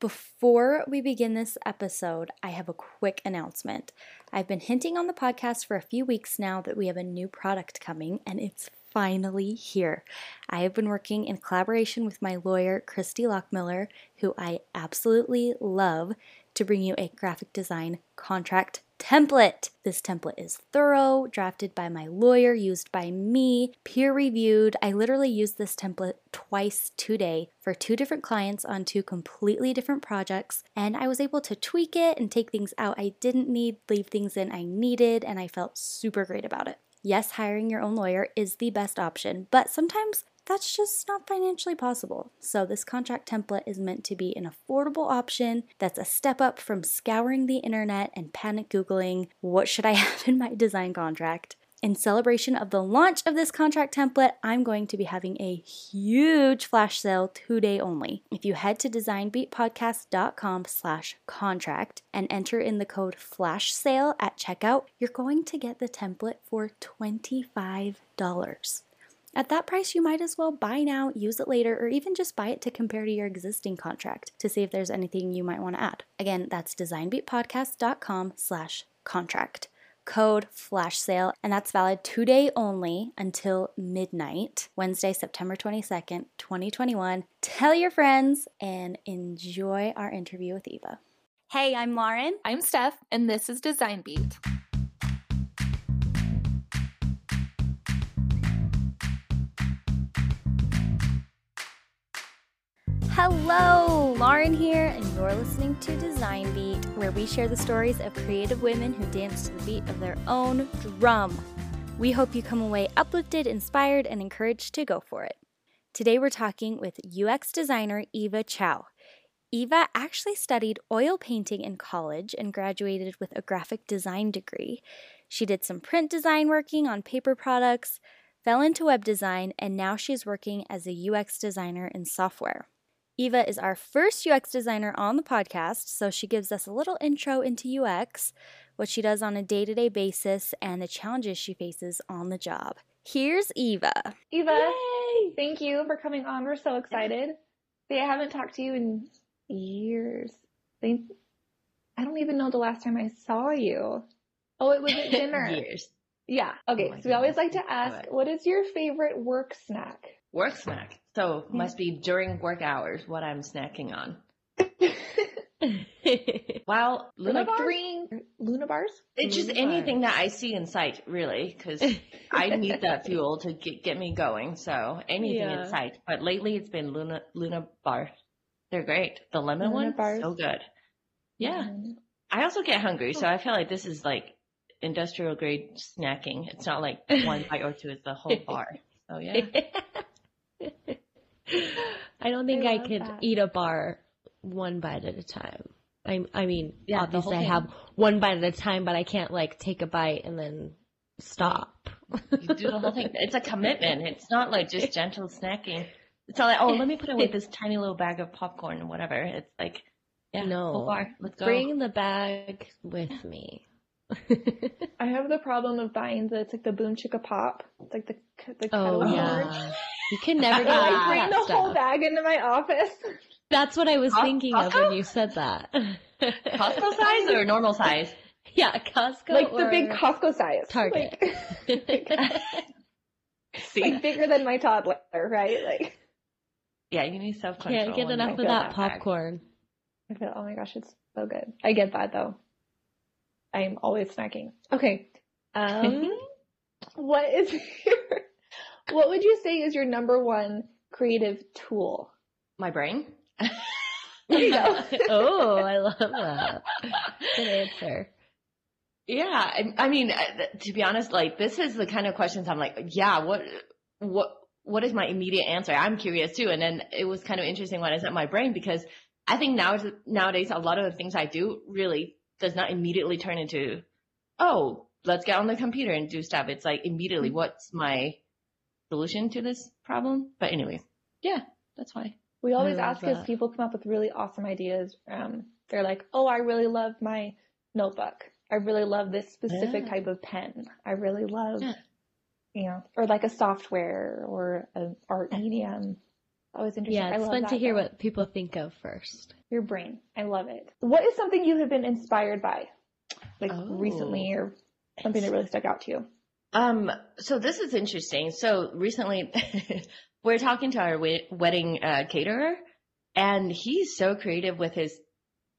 Before we begin this episode, I have a quick announcement. I've been hinting on the podcast for a few weeks now that we have a new product coming, and it's finally here. I have been working in collaboration with my lawyer, Christy Lockmiller, who I absolutely love, to bring you a graphic design contract template. This template is thorough, drafted by my lawyer, used by me, peer reviewed. I literally used this template twice today for two different clients on two completely different projects, and I was able to tweak it and take things out I didn't need, leave things in I needed, and I felt super great about it. Yes, hiring your own lawyer is the best option, but sometimes that's just not financially possible. So, this contract template is meant to be an affordable option that's a step up from scouring the internet and panic Googling, what should I have in my design contract? In celebration of the launch of this contract template, I'm going to be having a huge flash sale today only. If you head to designbeatpodcast.com slash contract and enter in the code flash sale at checkout, you're going to get the template for $25. At that price, you might as well buy now, use it later, or even just buy it to compare to your existing contract to see if there's anything you might want to add. Again, that's designbeatpodcast.com slash contract. Code flash sale and that's valid today only until midnight wednesday september 22nd 2021 tell your friends and enjoy our interview with eva. Hey i'm lauren. I'm steph and this is design beat Hello, Lauren here, and you're listening to Design Beat, where we share the stories of creative women who dance to the beat of their own drum. We hope you come away uplifted, inspired, and encouraged to go for it. Today we're talking with UX designer Eva Chow. Eva actually studied oil painting in college and graduated with a graphic design degree. She did some print design working on paper products, fell into web design, and now she's working as a UX designer in software. Eva is our first UX designer on the podcast, so she gives us a little intro into UX, what she does on a day to day basis, and the challenges she faces on the job. Here's Eva. Eva, Yay! thank you for coming on. We're so excited. See, I haven't talked to you in years. I don't even know the last time I saw you. Oh, it was at dinner. years. Yeah. Okay. Oh so we always like to ask, what is your favorite work snack? Work snack. So must be during work hours what I'm snacking on. well, Luna like bars? Luna bars? It's just Luna anything bars. that I see in sight, really, because I need that fuel to get, get me going. So anything yeah. in sight. But lately it's been Luna Luna bars. They're great. The lemon Luna one, bars. so good. Yeah. Mm. I also get hungry, so I feel like this is like industrial grade snacking. It's not like one bite or two; it's the whole bar. So yeah. I don't think I, I could that. eat a bar one bite at a time. I, I mean, yeah, obviously I have one bite at a time, but I can't like take a bite and then stop. you do the whole thing. It's a commitment. It's not like just gentle snacking. It's not like, oh, let me put away this tiny little bag of popcorn or whatever. It's like, yeah, no, bar. Let's go. Bring the bag with me. I have the problem of buying the it's like the boom chicka pop. It's like the the oh, yeah. You can never get I bring the stuff. whole bag into my office. That's what I was thinking Costco? of when you said that. Costco size or normal size? Yeah, Costco. Like the big Costco size. Target. Like, See? Like bigger than my toddler, right? Like. Yeah, you need self control. Can't get enough of that, that popcorn. I feel. Oh my gosh, it's so good. I get that though. I'm always snacking. Okay. Um, what is your, what would you say is your number one creative tool? My brain. There you go. oh, I love that. Good answer. Yeah, I, I mean, uh, to be honest, like this is the kind of questions I'm like, yeah, what, what, what is my immediate answer? I'm curious too. And then it was kind of interesting when I said my brain because I think now nowadays a lot of the things I do really does not immediately turn into, oh, let's get on the computer and do stuff. It's like immediately, mm-hmm. what's my solution to this problem? But anyways, yeah, that's why. We always ask because people come up with really awesome ideas. Um, they're like, oh, I really love my notebook. I really love this specific yeah. type of pen. I really love, yeah. you know, or like a software or an art medium. Always interesting. Yeah, it's fun to hear though. what people think of first. Your brain. I love it. What is something you have been inspired by? Like oh. recently or something that really stuck out to you? Um, so this is interesting. So recently we're talking to our wedding uh, caterer and he's so creative with his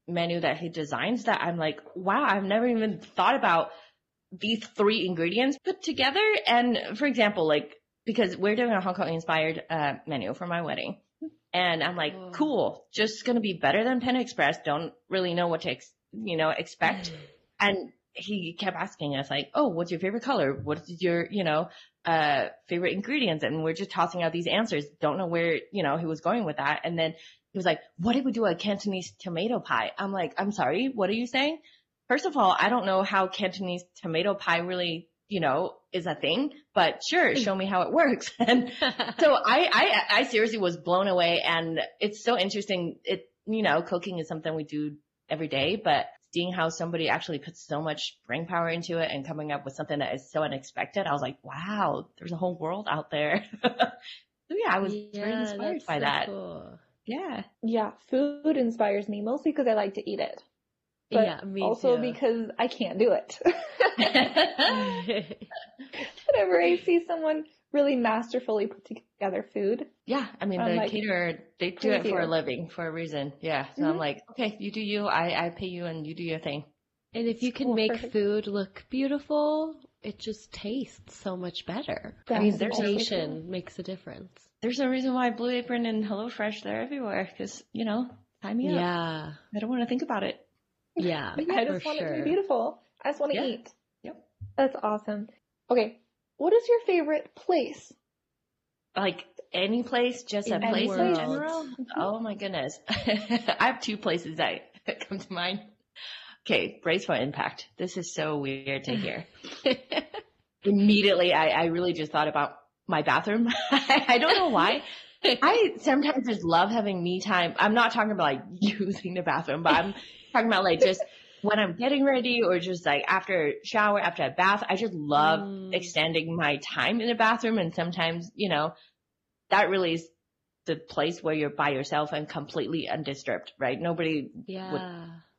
menu that he designs that I'm like, wow, I've never even thought about these three ingredients put together. And for example, like, because we're doing a Hong Kong inspired uh, menu for my wedding. And I'm like, oh. cool, just gonna be better than Panda Express. Don't really know what to, ex- you know, expect. and he kept asking us like, oh, what's your favorite color? What's your, you know, uh, favorite ingredients? And we're just tossing out these answers. Don't know where, you know, he was going with that. And then he was like, what if we do a Cantonese tomato pie? I'm like, I'm sorry, what are you saying? First of all, I don't know how Cantonese tomato pie really, you know, is a thing, but sure, show me how it works. And so I, I, I seriously was blown away and it's so interesting. It, you know, cooking is something we do every day, but seeing how somebody actually puts so much brain power into it and coming up with something that is so unexpected, I was like, wow, there's a whole world out there. so yeah, I was yeah, very inspired by so that. Cool. Yeah. Yeah. Food inspires me mostly because I like to eat it. But yeah, me also too. because I can't do it. Whenever I see someone really masterfully put together food. Yeah, I mean I'm the like, caterer they do it for a living for a reason. Yeah, so mm-hmm. I'm like, okay, you do you, I I pay you, and you do your thing. And if you can cool, make perfect. food look beautiful, it just tastes so much better. That's I mean, their presentation makes a difference. There's no reason why Blue Apron and HelloFresh they're everywhere because you know, time me yeah. up. Yeah, I don't want to think about it. Yeah, yeah I just want sure. it to be beautiful. I just want to yeah. eat. Yep, that's awesome. Okay, what is your favorite place? Like any place, just in a place in general? Mm-hmm. Oh my goodness. I have two places that come to mind. Okay, brace for impact. This is so weird to hear. Immediately, I, I really just thought about my bathroom. I don't know why. I sometimes just love having me time. I'm not talking about like using the bathroom, but I'm talking about like just when I'm getting ready or just like after shower, after a bath. I just love mm. extending my time in the bathroom. And sometimes, you know, that really is the place where you're by yourself and completely undisturbed, right? Nobody yeah. would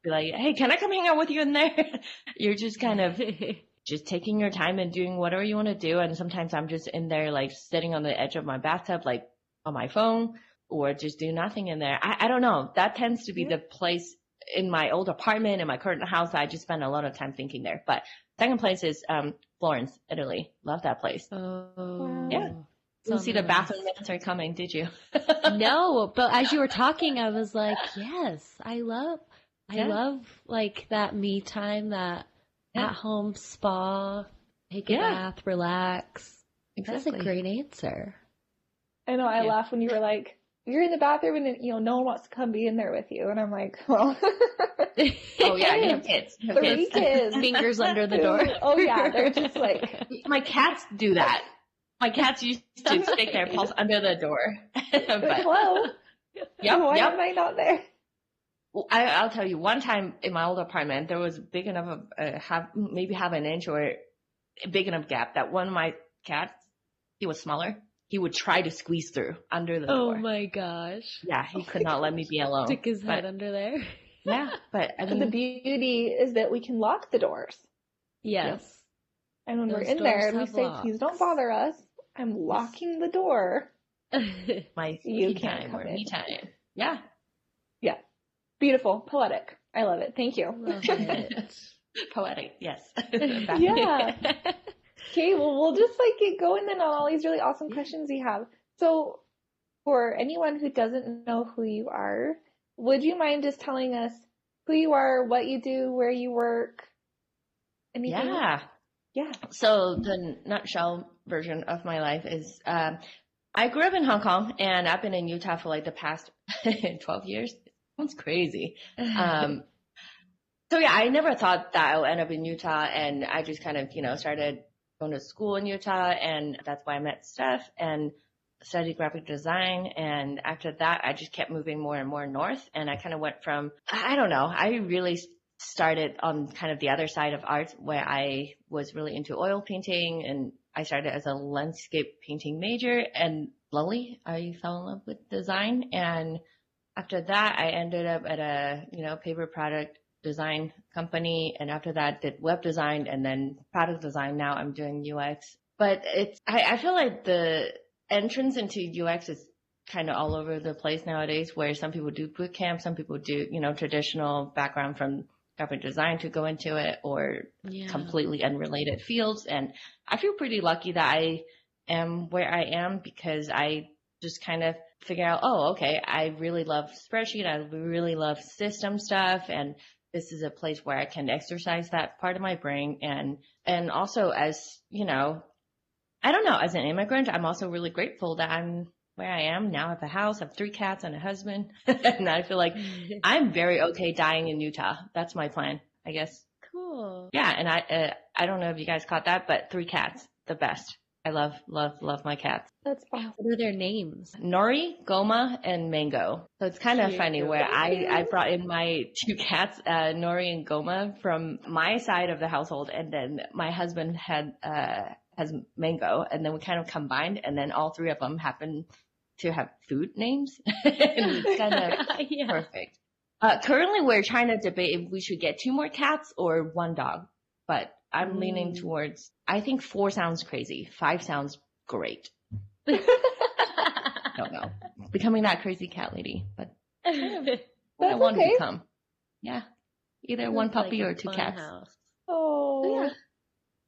be like, Hey, can I come hang out with you in there? you're just kind of just taking your time and doing whatever you want to do. And sometimes I'm just in there, like sitting on the edge of my bathtub, like on my phone or just do nothing in there. I, I don't know. That tends to be yeah. the place in my old apartment in my current house. I just spend a lot of time thinking there. But second place is, um, Florence, Italy. Love that place. Oh. Yeah. You see the bathroom minutes are coming, did you? no, but as you were talking, I was like, yes, I love, I yeah. love like that me time, that yeah. at home spa, take a yeah. bath, relax. Exactly. That's a great answer. I know. I laugh when you were like, you're in the bathroom and you know no one wants to come be in there with you, and I'm like, well, oh yeah, you have kids, you have three kids. kids, fingers under the door. oh yeah, they're just like my cats do that. My cats used to stick their paws under the door. but, Hello. Yep. Why yep. am I not there? Well, I, will tell you, one time in my old apartment, there was big enough of, uh, have, maybe half an inch or a big enough gap that one of my cats, he was smaller, he would try to squeeze through under the oh door. Oh my gosh. Yeah, he could not let me be alone. Stick his but, head under there. yeah, but I mean, the beauty is that we can lock the doors. Yes. And when Those we're in there and we say, locks. please don't bother us, I'm locking the door. my you can't time or me time. Yeah. Yeah. Beautiful. Poetic. I love it. Thank you. Love it. Poetic, yes. yeah. Okay, well, we'll just like get going then on all these really awesome questions you have. So, for anyone who doesn't know who you are, would you mind just telling us who you are, what you do, where you work? Anything? Yeah. Yeah. So the nutshell version of my life is, um, I grew up in Hong Kong and I've been in Utah for like the past 12 years sounds crazy. Um, so yeah, I never thought that I would end up in Utah and I just kind of, you know, started going to school in Utah and that's why I met Steph and studied graphic design. And after that, I just kept moving more and more north and I kind of went from, I don't know, I really started on kind of the other side of art where I was really into oil painting and I started as a landscape painting major and slowly I fell in love with design. And after that, I ended up at a, you know, paper product design company. And after that did web design and then product design. Now I'm doing UX, but it's, I, I feel like the entrance into UX is kind of all over the place nowadays where some people do boot camp, some people do, you know, traditional background from graphic design to go into it or Yeah. completely unrelated fields. And I feel pretty lucky that I am where I am because I just kind of figure out, oh, okay, I really love spreadsheet. I really love system stuff. And this is a place where I can exercise that part of my brain. And, and also as, you know, I don't know, as an immigrant, I'm also really grateful that I'm where I am now. I have a house, I have three cats and a husband. and I feel like I'm very okay dying in Utah. That's my plan, I guess. cool. Yeah, and I uh, I don't know if you guys caught that, but three cats, the best. I love love love my cats. That's awesome. What are their names? Nori, Goma, and Mango. So it's kind of funny where I I brought in my two cats, uh, Nori and Goma, from my side of the household, and then my husband had uh has Mango, and then we kind of combined, and then all three of them happen to have food names, it's kind of yeah. Perfect. Uh, currently, we're trying to debate if we should get two more cats or one dog, but I'm leaning Mm. towards. I think four sounds crazy. Five sounds great. Don't know. Becoming that crazy cat lady, but what I want to okay. become. Yeah, either one Sounds like puppy or two cats. house. Oh, Yeah.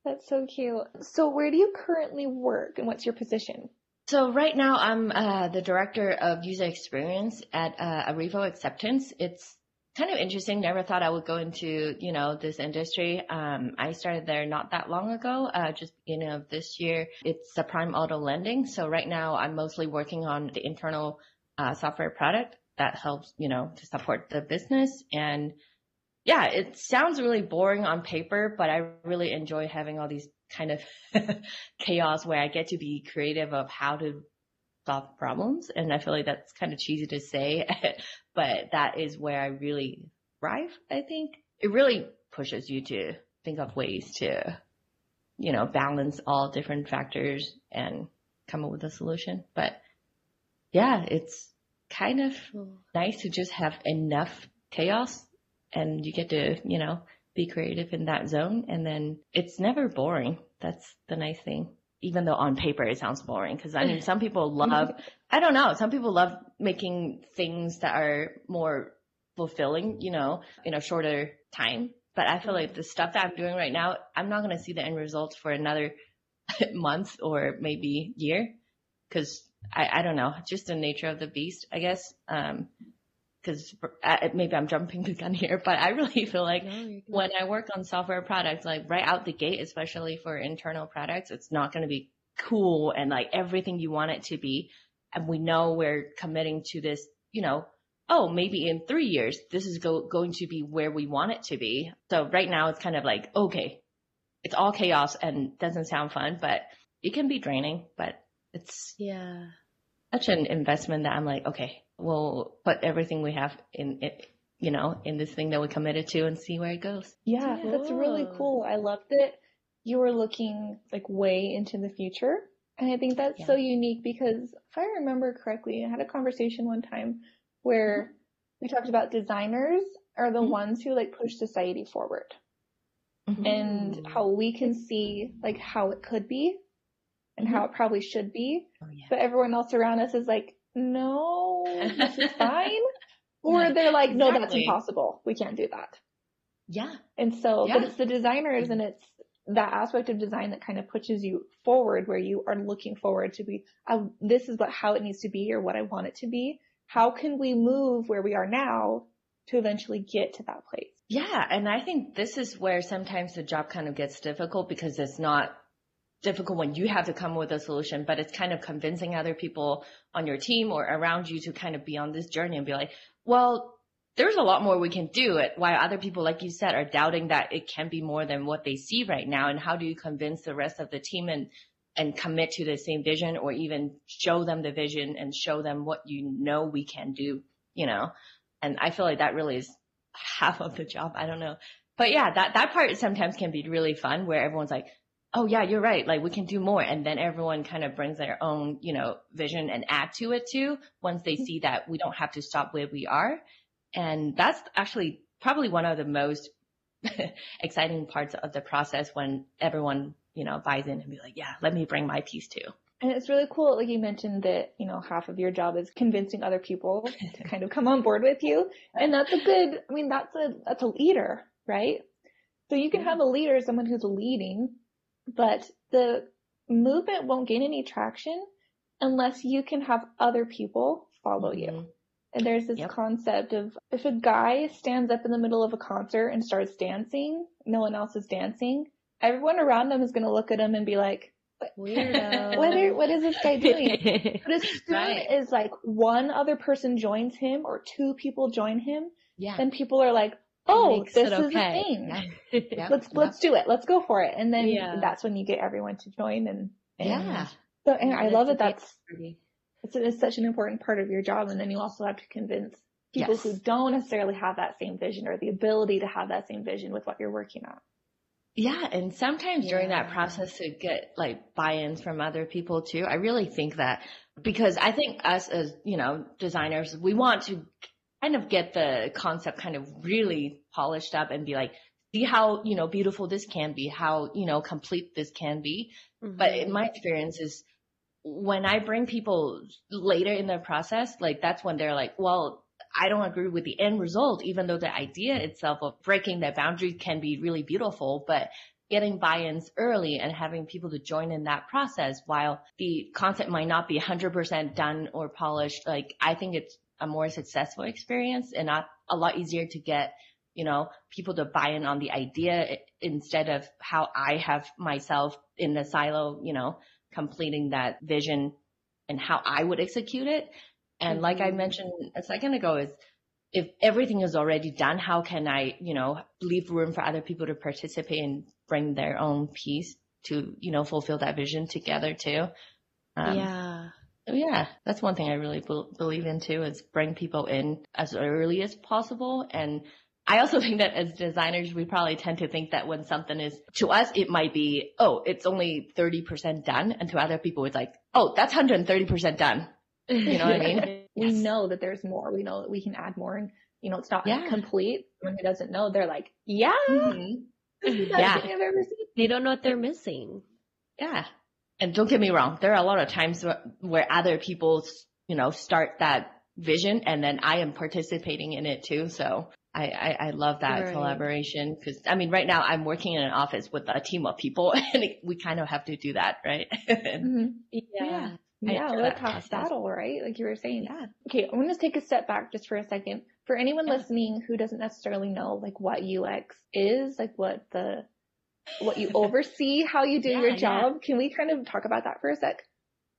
that's so cute. So where do you currently work and what's your position? So right now I'm uh, the director of user experience at uh, Arivo Acceptance. It's kind of interesting. Never thought I would go into you know this industry. Um, I started there not that long ago, uh, just beginning of this year. It's a prime auto lending. So right now I'm mostly working on the internal uh, software product that helps you know to support the business and. Yeah, it sounds really boring on paper, but I really enjoy having all these kind of chaos where I get to be creative of how to solve problems. And I feel like that's kind of cheesy to say, but that is where I really thrive, I think. It really pushes you to think of ways to, you know, balance all different factors and come up with a solution. But yeah, it's kind of nice to just have enough chaos and you get to, you know, be creative in that zone and then it's never boring. That's the nice thing. Even though on paper it sounds boring because I mean some people love I don't know, some people love making things that are more fulfilling, you know, in a shorter time. But I feel like the stuff that I'm doing right now, I'm not going to see the end results for another month or maybe year because I, I don't know, just the nature of the beast, I guess. Um, because maybe I'm jumping the gun here, but I really feel like No, when I work on software products, like right out the gate, especially for internal products, it's not going to be cool and like everything you want it to be. And we know we're committing to this, you know, oh, maybe in three years, this is go- going to be where we want it to be. So right now it's kind of like, okay, it's all chaos and doesn't sound fun, but it can be draining, but it's yeah. such an investment that I'm like, okay, we'll put everything we have in it, you know, in this thing that we committed to and see where it goes. Yeah, that's really Cool. cool. I love that you were looking like way into the future. And I think that's Yeah. so unique because if I remember correctly, I had a conversation one time where we talked about designers are the Mhm. ones who like push society forward and Mm. how we can see like how it could be and how it probably should be. Oh, yeah. But everyone else around us is like, no, this is fine. Or they're like, no, that's impossible. We can't do that. Yeah. And so, Yeah. but it's the designers and it's that aspect of design that kind of pushes you forward where you are looking forward to be, this is what, how it needs to be or what I want it to be. How can we move where we are now to eventually get to that place? Yeah. And I think this is where sometimes the job kind of gets difficult because it's not difficult when you have to come with a solution, but it's kind of convincing other people on your team or around you to kind of be on this journey and be like, well, there's a lot more we can do it while other people, like you said, are doubting that it can be more than what they see right now. And how do you convince the rest of the team and, and commit to the same vision or even show them the vision and show them what you know we can do, you know? And I feel like that really is half of the job. I don't know. But yeah, that, that part sometimes can be really fun where everyone's like, oh yeah, you're right. Like we can do more. And then everyone kind of brings their own, you know, vision and add to it too once they mm-hmm. see that we don't have to stop where we are. And that's actually probably one of the most exciting parts of the process when everyone, you know, buys in and be like, yeah, let me bring my piece too. And it's really cool, like you mentioned that, you know, half of your job is convincing other people to kind of come on board with you. And that's a good, I mean, that's a, that's a leader, right? So you can have a leader, someone who's leading, but the movement won't gain any traction unless you can have other people follow you. Mhm. And there's this Yep. concept of if a guy stands up in the middle of a concert and starts dancing, no one else is dancing, everyone around him is going to look at him and be like, Weirdo. what, are, what is this guy doing? But as soon Right. as like one other person joins him or two people join him, Yeah. then people are like, oh, this is a okay. thing. Yeah. Yeah. Let's, Yeah. let's do it. Let's go for it. And then Yeah. that's when you get everyone to join and, and Yeah. so, and I love that that's, it's, it's such an important part of your job. And then you also have to convince people Yes. who don't necessarily have that same vision or the ability to have that same vision with what you're working on. Yeah, and sometimes during that process to get like buy-ins from other people too. I really think that because I think us as, you know, designers, we want to kind of get the concept kind of really polished up and be like, see how, you know, beautiful this can be, how, you know, complete this can be. Mm-hmm. But in my experience is when I bring people later in the process, like that's when they're like, well, I don't agree with the end result, even though the idea itself of breaking that boundary can be really beautiful, but getting buy-ins early and having people to join in that process while the concept might not be 100% done or polished, like I think it's a more successful experience and not a lot easier to get you know, people to buy in on the idea instead of how I have myself in the silo, you know, completing that vision and how I would execute it. And like I Mhm. mentioned a second ago is if everything is already done, how can I, you know, leave room for other people to participate and bring their own piece to, you know, fulfill that vision together too. Um, yeah. So yeah, that's one thing I really bel believe in too is bring people in as early as possible. And I also think that as designers, we probably tend to think that when something is to us, it might be, oh, it's only 30% done. And to other people, it's like, oh, that's 130% done. You know what I mean? We Yes. know that there's more. We know that we can add more and, you know, it's not Yeah. complete. Someone who doesn't know, they're like, yeah, Mhm. this is the Yeah. I've ever seen. They don't know what they're missing. Yeah. And don't get me wrong. There are a lot of times where, where other people, you know, start that vision and then I am participating in it too. So I, I, I love that Right. collaboration because I mean, right now I'm working in an office with a team of people and it, we kind of have to do that, right? Mhm. Yeah. I Yeah, enjoy what a that tough battle, right? Like you were saying. Yeah. Okay, I'm gonna take a step back just for a second. For anyone Yeah. listening who doesn't necessarily know like what UX is, like what the what you oversee, how you do Yeah, your yeah. job, can we kind of talk about that for a sec?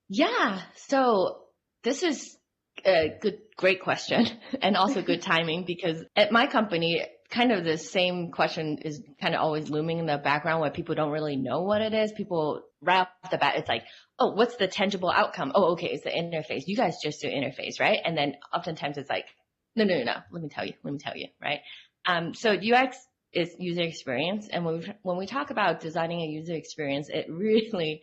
Yeah. So this is a good, great question and also good timing because at my company, kind of the same question is kind of always looming in the background where people don't really know what it is. People right off the bat, it's like, oh, what's the tangible outcome? Oh, okay, it's the interface. You guys just do interface, right? And then oftentimes it's like, no, no, no, no. Let me tell you. Let me tell you, right? Um, so UX is user experience, and when we, when we talk about designing a user experience, it really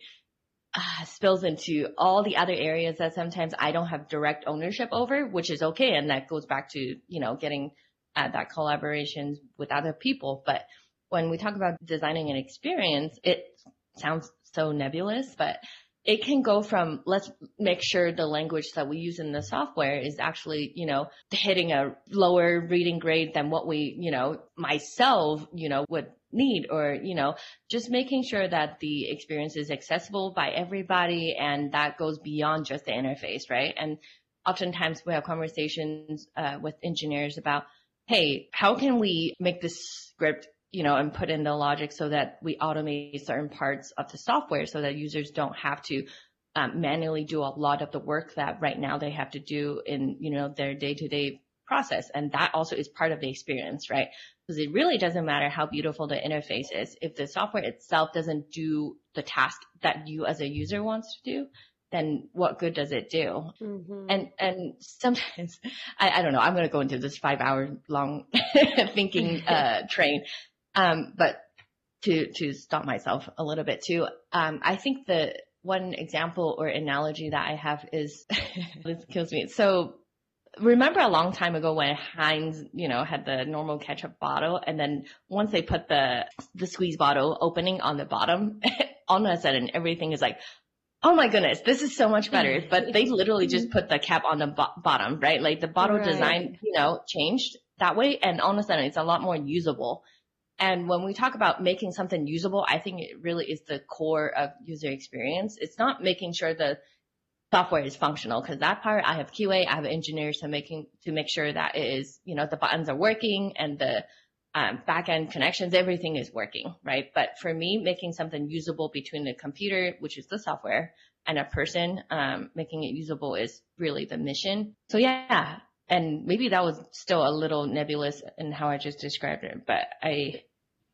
uh, spills into all the other areas that sometimes I don't have direct ownership over, which is okay. And that goes back to, you know, getting uh, that collaborations with other people. But when we talk about designing an experience, it sounds so nebulous, but it can go from let's make sure the language that we use in the software is actually, you know, hitting a lower reading grade than what we, you know, myself, you know, would need or, you know, just making sure that the experience is accessible by everybody and that goes beyond just the interface, right? And oftentimes we have conversations uh, with engineers about, hey, how can we make this script, you know, and put in the logic so that we automate certain parts of the software so that users don't have to um, manually do a lot of the work that right now they have to do in, you know, their day-to-day process. And that also is part of the experience, right? Because it really doesn't matter how beautiful the interface is. If the software itself doesn't do the task that you as a user wants to do, then what good does it do? Mm-hmm. And and sometimes I, I don't know. I'm going to go into this five hour long thinking uh, train. Um, but to to stop myself a little bit too. Um, I think the one example or analogy that I have is this kills me. So remember a long time ago when Heinz, you know, had the normal ketchup bottle and then once they put the the squeeze bottle opening on the bottom, all of a sudden everything is like, oh my goodness, this is so much better. But they literally just put the cap on the bo- bottom, right? Like the bottle Right. design, you know, changed that way and all of a sudden it's a lot more usable. And when we talk about making something usable, I think it really is the core of user experience. It's not making sure the software is functional because that part I have QA, I have engineers to making to make sure that it is, you know, the buttons are working and the um, back end connections, everything is working, right? But for me, making something usable between the computer, which is the software, and a person, um, making it usable is really the mission. So yeah, and maybe that was still a little nebulous in how I just described it, but I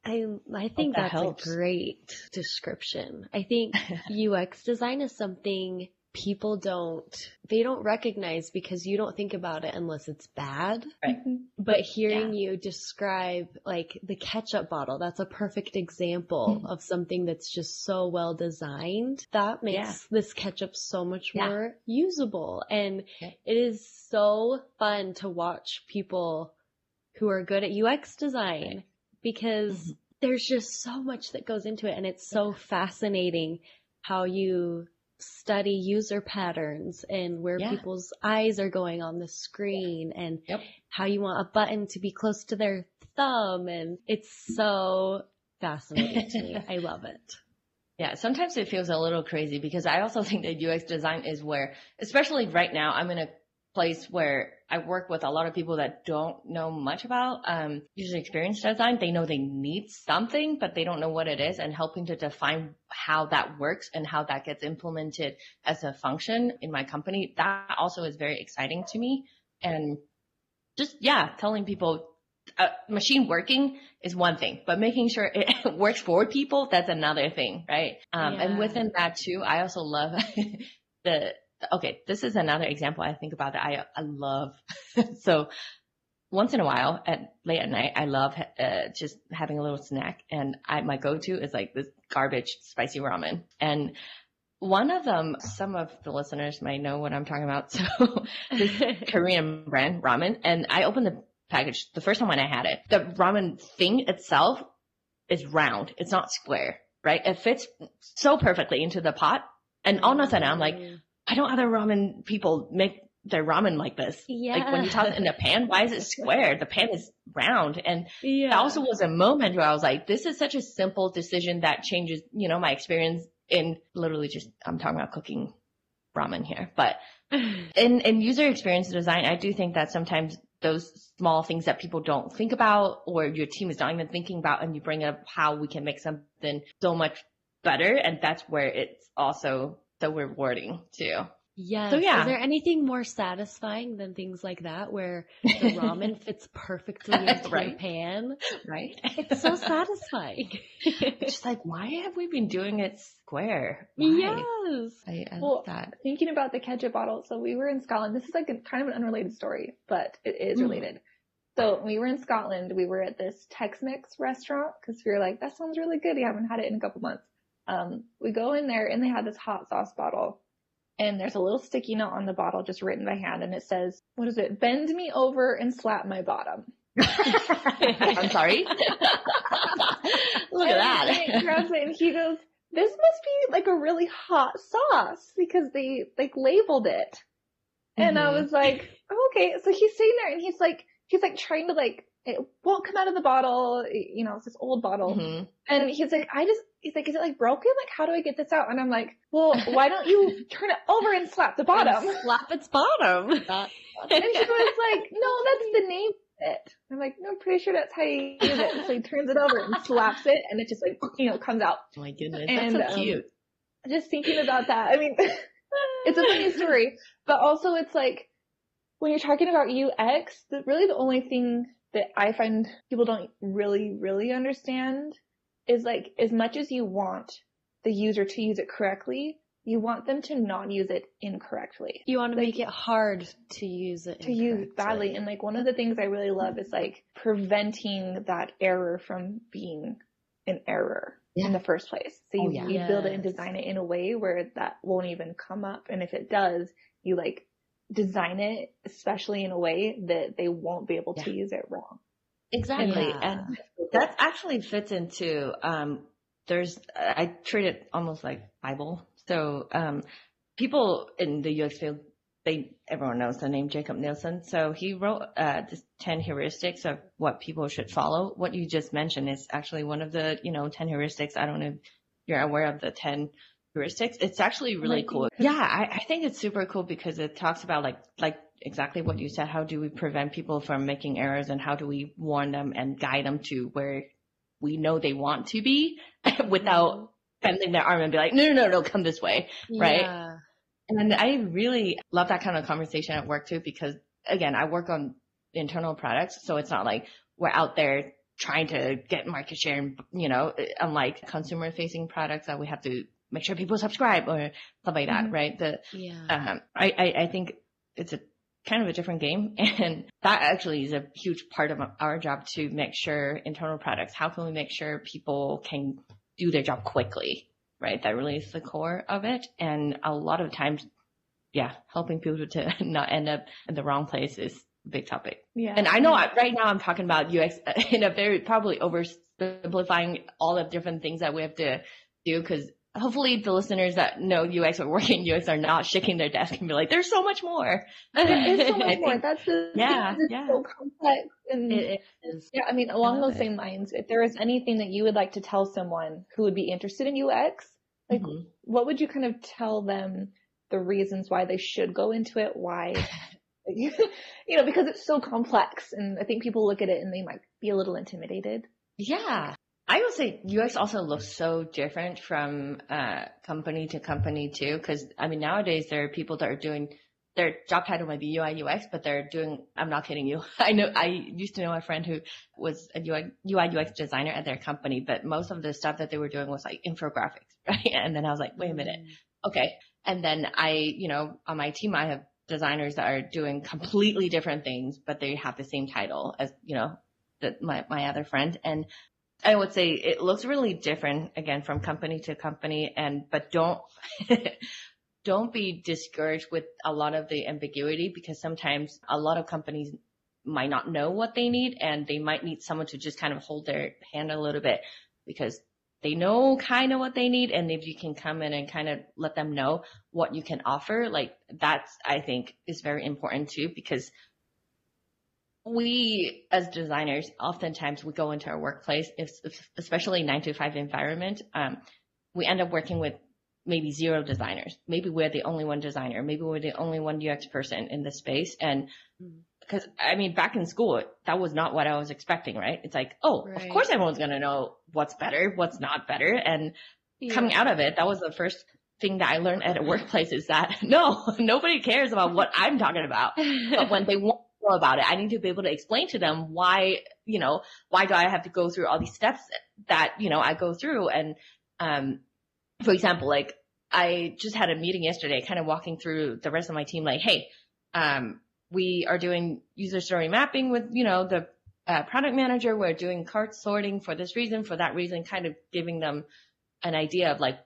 I I think that that's helps. a great description. I think UX design is something people don't they don't recognize because you don't think about it unless it's bad. Mhm. But hearing you describe like the ketchup bottle, that's a perfect example Mhm. of something that's just so well designed. That makes Yeah. this ketchup so much Yeah. more usable. And Yeah. it is so fun to watch people who are good at UX design Right. Because Mhm. there's just so much that goes into it and it's so fascinating how you study user patterns and where Yeah. people's eyes are going on the screen and Yep. how you want a button to be close to their thumb and it's so fascinating to me. I love it. Yeah, sometimes it feels a little crazy because I also think that UX design is where, especially right now, I'm in a place where I work with a lot of people that don't know much about um, user experience design. They know they need something, but they don't know what it is, and helping to define how that works and how that gets implemented as a function in my company. That also is very exciting to me. And just yeah, telling people uh, machine working is one thing, but making sure it works for people, that's another thing, right? Um, Yeah. and within that too, I also love the, okay, this is another example I think about that I, I love. so once in a while at late at night, I love, uh, just having a little snack and I, my go-to is like this garbage spicy ramen. And one of them, some of the listeners might know what I'm talking about. So Korean brand ramen, and I opened the package the first time when I had it. The ramen thing itself is round; it's not square, right? It fits so perfectly into the pot, and all of a sudden I'm like, I don't other ramen people make their ramen like this. yeah. Like when you toss it in a pan, why is it square? The pan is round, and yeah. it also was a moment where I was like, this is such a simple decision that changes, you know, my experience in literally just, I'm talking about cooking ramen here, but in, in user experience design, I do think that sometimes those small things that people don't think about or your team is not even thinking about and you bring up how we can make something so much better. And that's where it's also so rewarding too. Yes. So, yeah. Is there anything more satisfying than things like that where the ramen fits perfectly into a Right. pan? right? It's so satisfying. It's just like, why have we been doing it square? Why? yes. I, I Well, love that. Thinking about the ketchup bottle, so we were in Scotland. This is like a kind of an unrelated story, but it is Mm. related. So we were in Scotland. We were at this Tex-Mex restaurant because we were like, that sounds really good. We haven't had it in a couple months. Um, we go in there and they had this hot sauce bottle and there's a little sticky note on the bottle just written by hand and it says, what is it? Bend me over and slap my bottom. I'm sorry. Look at that. Nick grabs it and he goes, this must be like a really hot sauce because they like labeled it. And I Mhm. was like, oh, okay. So he's sitting there and he's like, he's like trying to like, it won't come out of the bottle. You know, it's this old bottle. Mhm. And he's like, I just, he's like, is it like broken? Like, how do I get this out? And I'm like, well, why don't you turn it over and slap the bottom? And Slap its bottom. And she was like, no, that's the name of it. I'm like, no, I'm pretty sure that's how you use it. So he turns it over and slaps it and it just like, you know, comes out. Oh my goodness, And, that's so um, cute. Just thinking about that. I mean, it's a funny story, but also it's like, when you're talking about UX, the, really the only thing that I find people don't really, really understand is like, as much as you want the user to use it correctly, you want them to not use it incorrectly. You want to make it hard to use it. To use incorrectly. badly. And like one of the things I really love is like preventing that error from being an error yeah. in the first place. So oh, you, oh, yeah. you yes. build it and design it in a way where that won't even come up. And if it does, you like design it, especially in a way that they won't be able to use it wrong. Exactly. And that actually fits into, um, there's, I treat it almost like Bible. So, um, people in the UX field they everyone knows the name Jakob Nielsen. So he wrote uh, the ten heuristics of what people should follow. What you just mentioned is actually one of the you know ten heuristics. I don't know if you're aware of the ten heuristics. It's actually really cool. Yeah, I, I think it's super cool because it talks about like like exactly what you said. How do we prevent people from making errors and how do we warn them and guide them to where we know they want to be without bending their arm and be like, no, no, no, no, come this way, right? And I really love that kind of conversation at work too, because again, I work on internal products. So it's not like we're out there trying to get market share and, you know, unlike consumer facing products that we have to make sure people subscribe or stuff like that, mm-hmm. right? The, yeah. Um, I, I, I think it's a kind of a different game. And that actually is a huge part of our job to make sure internal products, how can we make sure people can do their job quickly? right? That really is the core of it. And a lot of times, yeah, helping people to not end up in the wrong place is a big topic. Yeah. And I know I, right now I'm talking about UX in a very probably oversimplifying all the different things that we have to do because hopefully the listeners that know UX or work in UX are not shaking their desk and be like, there's so much more. There is so much more. That's the, yeah, yeah. so complex. And it is. Yeah, I mean, along those it. same lines, if there is anything that you would like to tell someone who would be interested in UX, like mm-hmm. what would you kind of tell them the reasons why they should go into it? Why? you know, because it's so complex and I think people look at it and they might be a little intimidated. Yeah. I would say UX also looks so different from uh, company to company too, because I mean nowadays there are people that are doing their job title might be UI UX, but they're doing. I'm not kidding you. I know I used to know a friend who was a UI, UI UX designer at their company, but most of the stuff that they were doing was like infographics, right? And then I was like, wait a minute, mm. okay. And then I, you know, on my team I have designers that are doing completely different things, but they have the same title as you know the, my my other friend, and I would say it looks really different again from company to company and, but don't, don't be discouraged with a lot of the ambiguity because sometimes a lot of companies might not know what they need and they might need someone to just kind of hold their hand a little bit because they know kind of what they need. And if you can come in and kind of let them know what you can offer, like that's, I think is very important too, because we as designers, oftentimes we go into our workplace, if, especially nine to five environment, um, we end up working with maybe zero designers. Maybe we're the only one designer. Maybe we're the only one UX person in the space. And because I mean, back in school, that was not what I was expecting, right? It's like, oh, right. of course everyone's going to know what's better, what's not better. And yeah. coming out of it, that was the first thing that I learned at a workplace is that no, nobody cares about what I'm talking about. But when they want about it. I need to be able to explain to them why, you know, why do I have to go through all these steps that, you know, I go through. And, um, for example, like I just had a meeting yesterday, kind of walking through the rest of my team, like, Hey, um, we are doing user story mapping with, you know, the uh, product manager. We're doing card sorting for this reason, for that reason, kind of giving them an idea of like,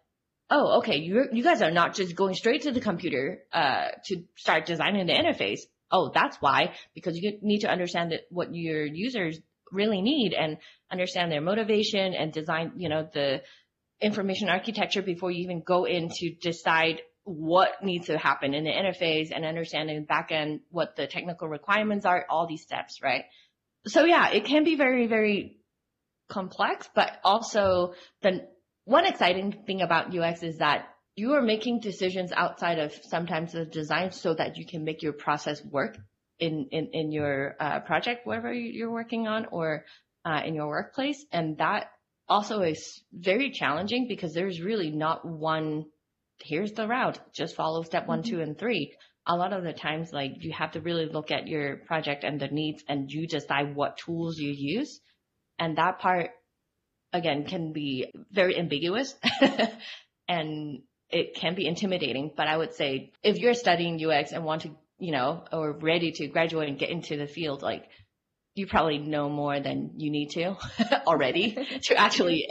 oh, okay, you you guys are not just going straight to the computer uh, to start designing the interface oh, that's why, because you need to understand that what your users really need and understand their motivation and design, you know, the information architecture before you even go in to decide what needs to happen in the interface and understanding back end what the technical requirements are, all these steps, right? So yeah, it can be very, very complex, but also the one exciting thing about UX is that you are making decisions outside of sometimes the design so that you can make your process work in, in, in your uh, project, whatever you're working on or uh, in your workplace. And that also is very challenging because there's really not one, here's the route, just follow step one, mm-hmm. two, and three. A lot of the times, like you have to really look at your project and the needs and you decide what tools you use. And that part, again, can be very ambiguous. and it can be intimidating, but I would say if you're studying UX and want to, you know, or ready to graduate and get into the field, like you probably know more than you need to already to actually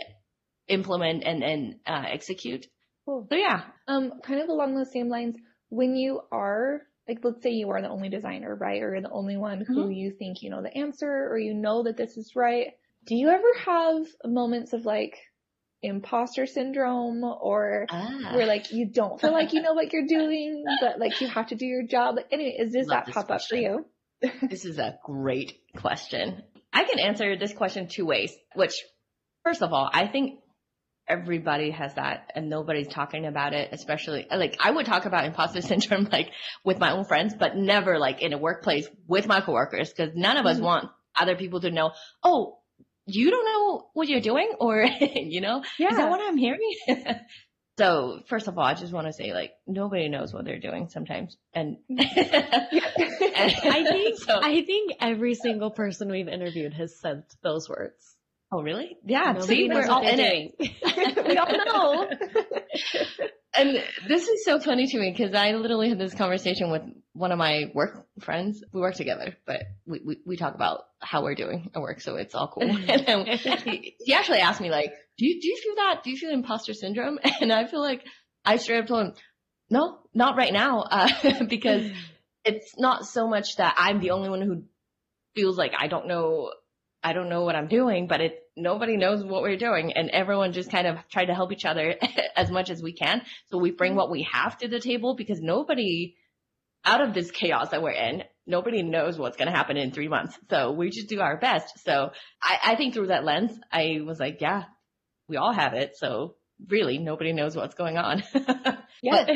implement and, and, uh, execute. Cool. So yeah. Um, kind of along those same lines, when you are like, let's say you are the only designer, right? Or you're the only one who Mhm. you think you know the answer, or you know that this is right. Do you ever have moments of like imposter syndrome, or Ah. where like you don't feel like you know what you're doing, but like you have to do your job? Like, anyway, is does Love that this pop up for you? This is a great question. I can answer this question two ways, which first of all, I think everybody has that and nobody's talking about it, especially like I would talk about imposter syndrome like with my own friends, but never like in a workplace with my coworkers because none of us Mhm. want other people to know, oh, you don't know what you're doing or, you know, is that what I'm hearing? so first of all, I just want to say like nobody knows what they're doing sometimes. And I think So- I think every single person we've interviewed has said those words. Oh, really? Yeah. Nobody see, we're all in it. we all know. And this is so funny to me because I literally had this conversation with one of my work friends. We work together, but we, we, we talk about how we're doing at work, so it's all cool. and then he, he actually asked me like, do you, do you feel that? Do you feel imposter syndrome? And I feel like I straight up told him, no, not right now, uh, because it's not so much that I'm the only one who feels like I don't know I don't know what I'm doing, but it nobody knows what we're doing and everyone just kind of try to help each other as much as we can. So we bring mm-hmm. what we have to the table because nobody out of this chaos that we're in, nobody knows what's going to happen in three months. So we just do our best. So I, I think through that lens, I was like, yeah, we all have it. So really nobody knows what's going on. Yeah. But,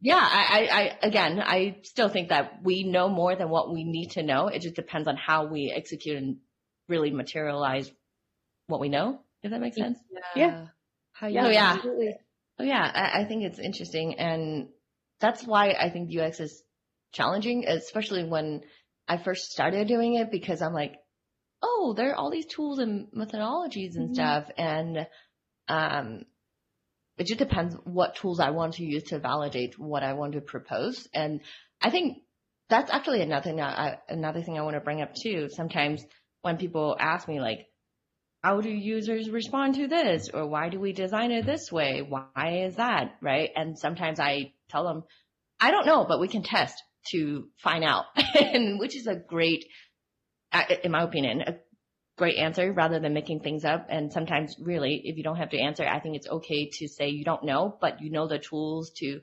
yeah, I, I, I, again, I still think that we know more than what we need to know. It just depends on how we execute and really materialize what we know. If that makes sense. Yeah. How Yeah, Oh, yeah. absolutely. Oh yeah, I, I think it's interesting, and that's why I think UX is challenging, especially when I first started doing it, because I'm like, oh, there are all these tools and methodologies and Mhm. stuff, and um, it just depends what tools I want to use to validate what I want to propose, and I think that's actually another thing I, another thing I want to bring up too. Sometimes when people ask me like, how do users respond to this? Or why do we design it this way? Why is that? Right. And sometimes I tell them, I don't know, but we can test to find out. and which is a great, in my opinion, a great answer rather than making things up. And sometimes really, if you don't have to answer, I think it's okay to say you don't know, but you know the tools to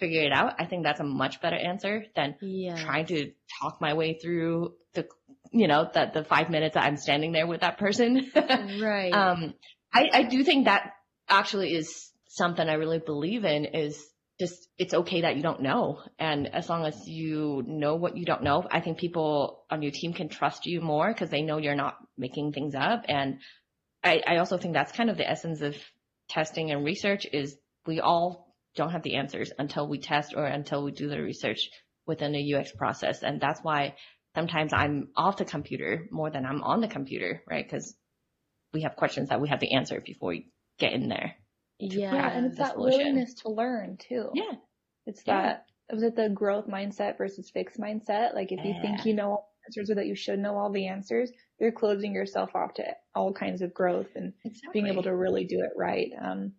figure it out. I think that's a much better answer than Yeah. trying to talk my way through the, you know, that the five minutes that I'm standing there with that person. Right. um, I, I do think that actually is something I really believe in is just, it's okay that you don't know. And as long as you know what you don't know, I think people on your team can trust you more because they know you're not making things up. And I, I also think that's kind of the essence of testing and research is we all don't have the answers until we test or until we do the research within the UX process. And that's why sometimes I'm off the computer more than I'm on the computer, right? Because we have questions that we have to answer before we get in there. yeah. Yeah, and it's that solution. willingness to learn too. Yeah. It's Yeah. that was it the growth mindset versus fixed mindset? Like if you think you know all the answers or that you should know all the answers, you're closing yourself off to all kinds of growth and being able to really do it right. Um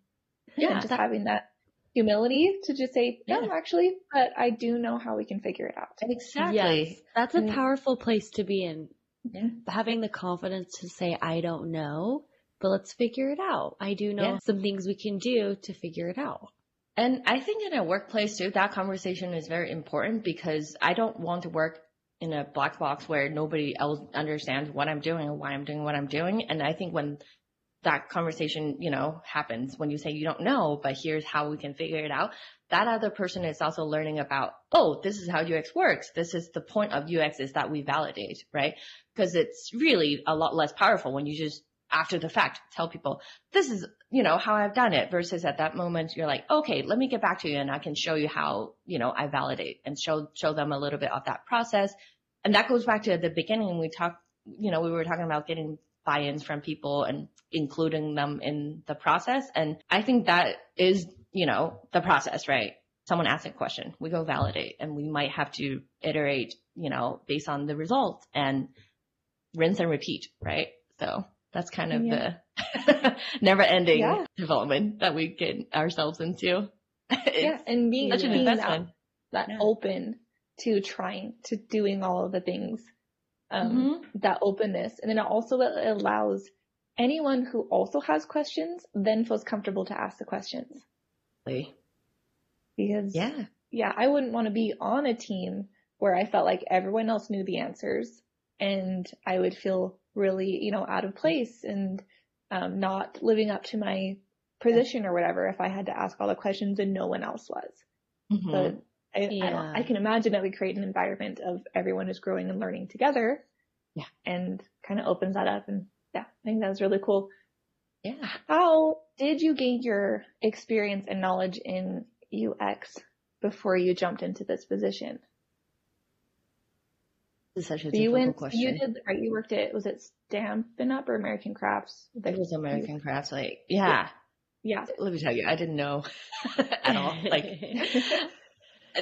yeah, Yeah. just having that humility to just say, no, Yeah. actually, but I do know how we can figure it out. Exactly. Yes. That's a Mm. powerful place to be in. Yeah. Having the confidence to say, I don't know, but let's figure it out. I do know Yeah. some things we can do to figure it out. And I think in a workplace too, that conversation is very important because I don't want to work in a black box where nobody else understands what I'm doing and why I'm doing what I'm doing. And I think when that conversation, you know, happens, when you say you don't know, but here's how we can figure it out, that other person is also learning about, oh, this is how UX works. This is the point of UX is that we validate, right? Because it's really a lot less powerful when you just after the fact tell people this is you know how I've done it versus at that moment you're like okay let me get back to you and I can show you how you know I validate and show show them a little bit of that process and that goes back to the beginning we talked you know we were talking about getting buy-ins from people and including them in the process and I think that is you know the process right someone asks a question we go validate and we might have to iterate you know based on the results and rinse and repeat right so that's kind of Yeah. never ending Yeah. development that we get ourselves into. yeah, and being, such an being that, investment. that Yeah. open to trying, to doing all of the things, um, Mhm. that openness. And then it also allows anyone who also has questions then feels comfortable to ask the questions. Because Yeah. yeah, I wouldn't want to be on a team where I felt like everyone else knew the answers and I would feel really, you know, out of place and um, not living up to my position or whatever if I had to ask all the questions and no one else was. Mhm. But I, I, Yeah. don't, I can imagine that we create an environment of everyone is growing and learning together. Yeah. And kind of opens that up. And yeah, I think that was really cool. yeah. How did you gain your experience and knowledge in UX before you jumped into this position? This is such a So difficult you went, question. you did, right? You worked at, was it Stampin' Up or American Crafts? it was American Crafts. Like, yeah. Yeah. Let me tell you, I didn't know at all. Like,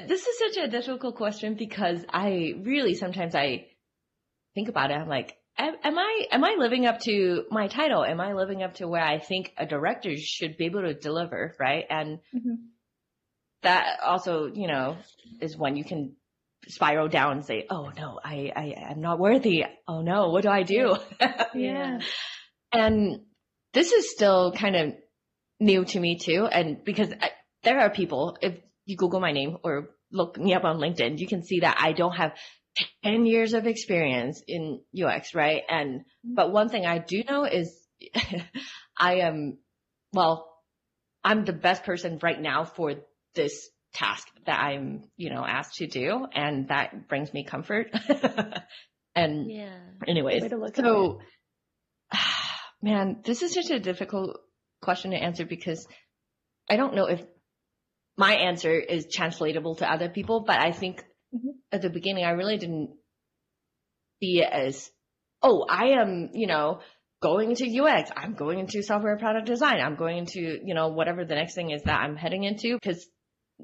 this is such a difficult question because I really sometimes I think about it. I'm like, am, am I am I living up to my title? Am I living up to where I think a director should be able to deliver? Right, and Mhm. that also, you know, is when you can spiral down and say, "Oh no, I I am not worthy. Oh no, what do I do?" Yeah. and this is still kind of new to me too. And because I, there are people, if you Google my name or look me up on LinkedIn, you can see that I don't have 10 years of experience in UX, right? And, mm-hmm. but one thing I do know is I am, well, I'm the best person right now for this task that I'm, you know, asked to do. And that brings me comfort. and yeah. anyways, Way to look at so man, this is such a difficult question to answer because I don't know if my answer is translatable to other people, but I think Mhm. at the beginning I really didn't see it as, oh, I am, you know, going into UX, I'm going into software product design, I'm going into, you know, whatever the next thing is that I'm heading into because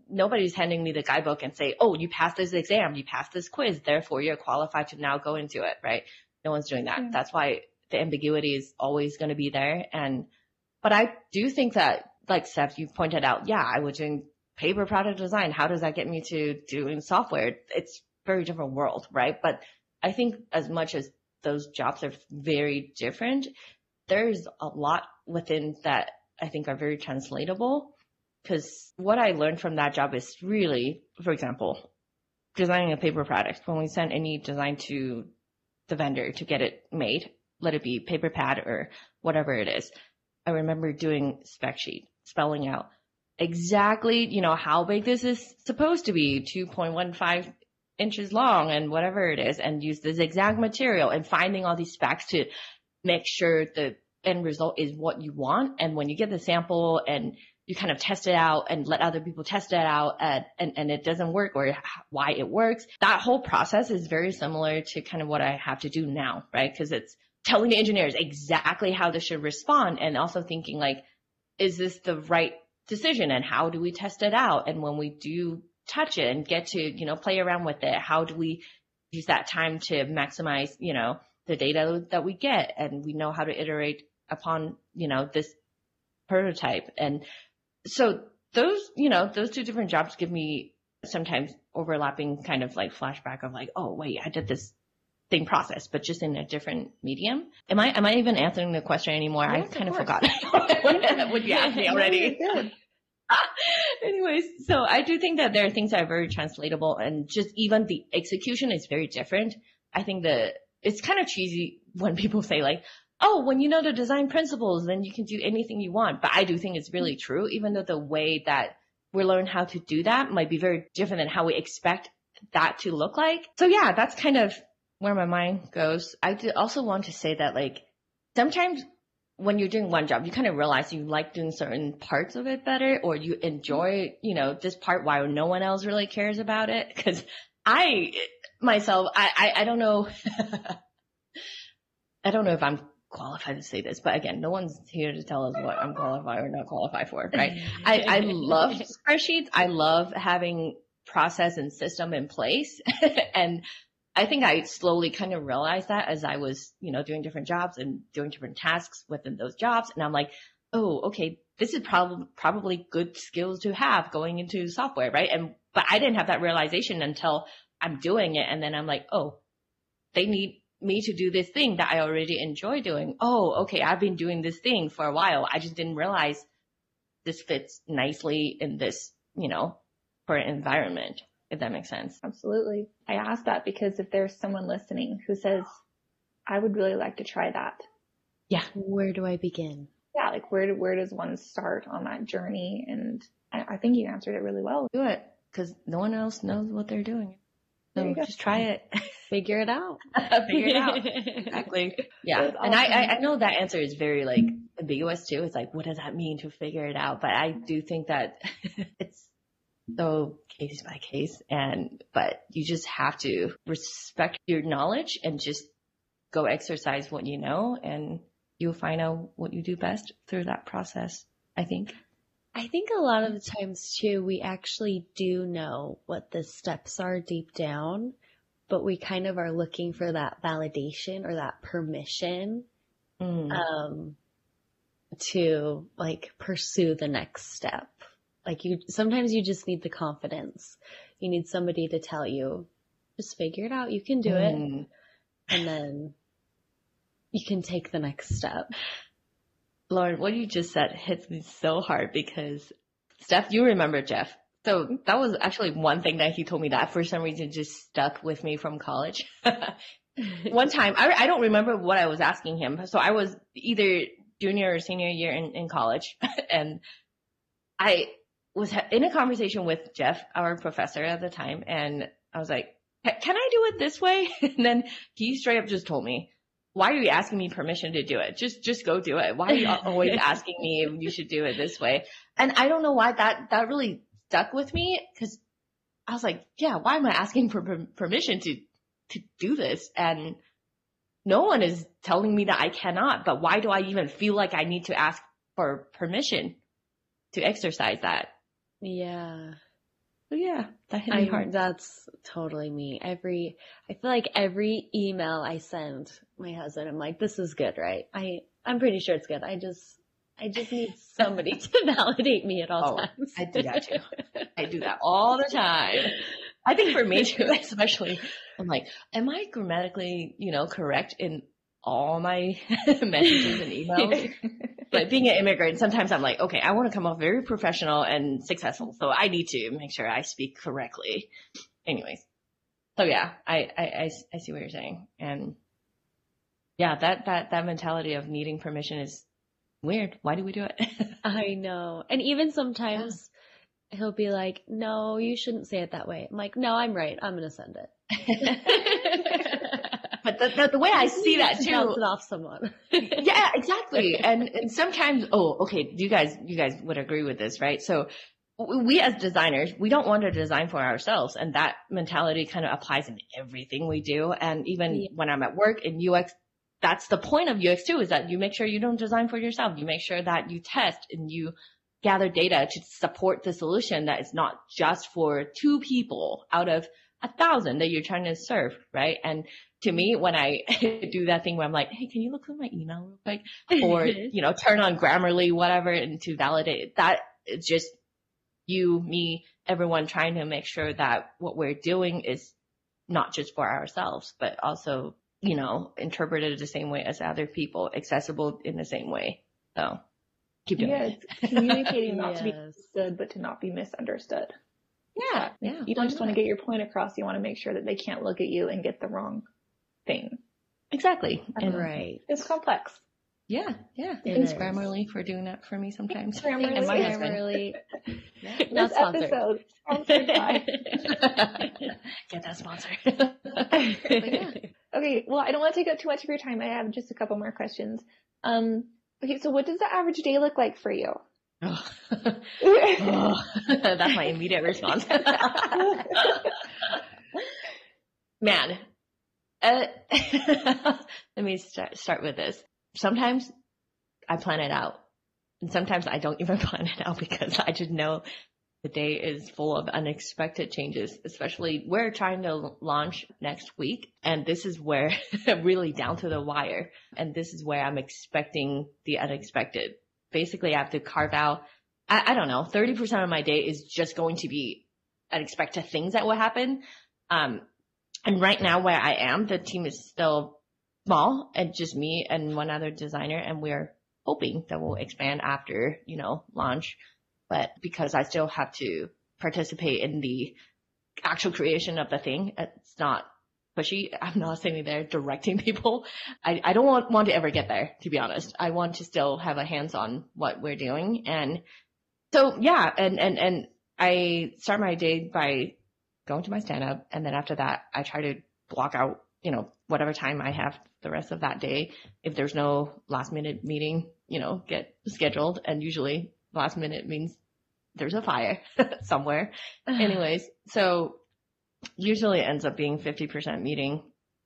nobody's handing me the guidebook and say, oh, you passed this exam, you passed this quiz, therefore you're qualified to now go into it, right? No one's doing that. Yeah. That's why the ambiguity is always going to be there. And, but I do think that, like Steph, you pointed out, yeah, I was doing paper product design. How does that get me to doing software? It's very different world, right? But I think as much as those jobs are very different, there's a lot within that I think are very translatable. Cause what I learned from that job is really, for example, designing a paper product. When we send any design to the vendor to get it made, let it be paper pad or whatever it is. I remember doing spec sheet, spelling out exactly, you know, how big this is supposed to be, 2.15 inches long and whatever it is, and use this exact material and finding all these specs to make sure the end result is what you want. And when you get the sample and you kind of test it out and let other people test it out and, and, and it doesn't work or why it works, that whole process is very similar to kind of what I have to do now, right? Because it's telling the engineers exactly how they should respond and also thinking like, is this the right decision and how do we test it out? And when we do touch it and get to, you know, play around with it, how do we use that time to maximize, you know, the data that we get and we know how to iterate upon, you know, this prototype. And so those, you know, those two different jobs give me sometimes overlapping kind of like flashback of like, oh wait, I did this same process, but just in a different medium. Am I, am I even answering the question anymore? I Yes, of kind of course. forgot what you asked me already. No, you're good. Anyways, so I do think that there are things that are very translatable and just even the execution is very different. I think that it's kind of cheesy when people say like, oh, when you know the design principles, then you can do anything you want. But I do think it's really true, even though the way that we learn how to do that might be very different than how we expect that to look like. So yeah, that's kind of where my mind goes. I do also want to say that like sometimes when you're doing one job, you kind of realize you like doing certain parts of it better or you enjoy, you know, this part while no one else really cares about it. Cause I myself, I, I, I don't know. I don't know if I'm qualified to say this, but again, no one's here to tell us what I'm qualified or not qualified for, right? I, I love spreadsheets. I love having process and system in place. and I think I slowly kind of realized that as I was, you know, doing different jobs and doing different tasks within those jobs. And I'm like, oh, okay, this is probably, probably good skills to have going into software, right? And, but I didn't have that realization until I'm doing it. And then I'm like, oh, they need me to do this thing that I already enjoy doing. Oh, okay, I've been doing this thing for a while. I just didn't realize this fits nicely in this, you know, for environment if that makes sense. Absolutely. I ask that because if there's someone listening who says, I would really like to try that. Yeah. Where do I begin? Yeah, like where, where does one start on that journey? And I, I think you answered it really well. Do it because no one else knows what they're doing. So just try it. Figure it out. Figure it out. exactly. Yeah. Awesome. And I, I know that answer is very like ambiguous too. It's like, what does that mean to figure it out? But I do think that it's so case by case and, but you just have to respect your knowledge and just go exercise what you know and you'll find out what you do best through that process, I think. I think a lot of the times too, we actually do know what the steps are deep down, but we kind of are looking for that validation or that permission, mm. um, to like pursue the next step. Like you, sometimes you just need the confidence. You need somebody to tell you, just figure it out. You can do it. Mm. And then you can take the next step. Lauren, what you just said hits me so hard because Steph, you remember Jeff. So that was actually one thing that he told me that for some reason just stuck with me from college. one time, I, I don't remember what I was asking him. So I was either junior or senior year in, in college and I was in a conversation with Jeff, our professor at the time, and I was like, can I do it this way? And then he straight up just told me, why are you asking me permission to do it? Just, just go do it. Why are you always asking me if you should do it this way? And I don't know why that, that really stuck with me because I was like, yeah, why am I asking for permission to, to do this? And no one is telling me that I cannot, but why do I even feel like I need to ask for permission to exercise that? Yeah. So yeah, that hit me I, hard. That's totally me. Every, I feel like every email I send my husband, I'm like, this is good, right? I, I'm pretty sure it's good. I just, I just need somebody to validate me at all oh, times. I do that too. I do that all the time. I think for me too, especially, I'm like, am I grammatically, you know, correct in all my messages and emails? But being an immigrant, sometimes I'm like, okay, I want to come off very professional and successful, so I need to make sure I speak correctly. Anyways, so yeah, I, I, I, I see what you're saying, and yeah, that that that mentality of needing permission is weird. Why do we do it? I know, and even sometimes. Yeah. He'll be like, no, you shouldn't say it that way. I'm like, no, I'm right. I'm going to send it. but the, the, the, way I see that too. Bounce it off someone. yeah, exactly. And, and sometimes, oh, okay, you guys, you guys would agree with this, right? So we as designers, we don't want to design for ourselves. And that mentality kind of applies in everything we do. And even yeah. when I'm at work in UX, that's the point of UX too, is that you make sure you don't design for yourself. You make sure that you test and you gather data to support the solution that is not just for two people out of a thousand that you're trying to serve, right? And to me, when I do that thing where I'm like, hey, can you look through my email real quick? Or, you know, turn on Grammarly, whatever, and to validate that, it's just you, me, everyone trying to make sure that what we're doing is not just for ourselves, but also, you know, interpreted the same way as other people, accessible in the same way. So keep doing yeah, it. communicating not yes. to be understood, but to not be misunderstood. Yeah, yeah. You don't just want to get your point across. You want to make sure that they can't look at you and get the wrong thing. Exactly. And right. It's complex. Yeah, yeah. Thanks Grammarly for doing that for me sometimes. Grammarly. And my Grammarly. yeah. Not sponsored. Episode sponsored by. Get that sponsored. yeah. Okay, well, I don't want to take up too much of your time. I have just a couple more questions. Um, okay, so what does the average day look like for you? That's my immediate response. Man, uh, let me start, start with this. Sometimes I plan it out and sometimes I don't even plan it out because I just know the day is full of unexpected changes, especially we're trying to launch next week. And this is where really down to the wire. And this is where I'm expecting the unexpected. Basically, I have to carve out, I, I don't know, 30% of my day is just going to be unexpected things that will happen. Um, and right now where I am, the team is still small and just me and one other designer. And we're hoping that we'll expand after, you know, launch but because I still have to participate in the actual creation of the thing, it's not pushy. I'm not sitting there directing people. I, I don't want, want to ever get there, to be honest. I want to still have a hands on what we're doing. And so, yeah, and, and, and I start my day by going to my stand up. And then after that, I try to block out, you know, whatever time I have the rest of that day. If there's no last minute meeting, you know, get scheduled. And usually last minute means there's a fire somewhere. Anyways, so usually ends up being 50% meeting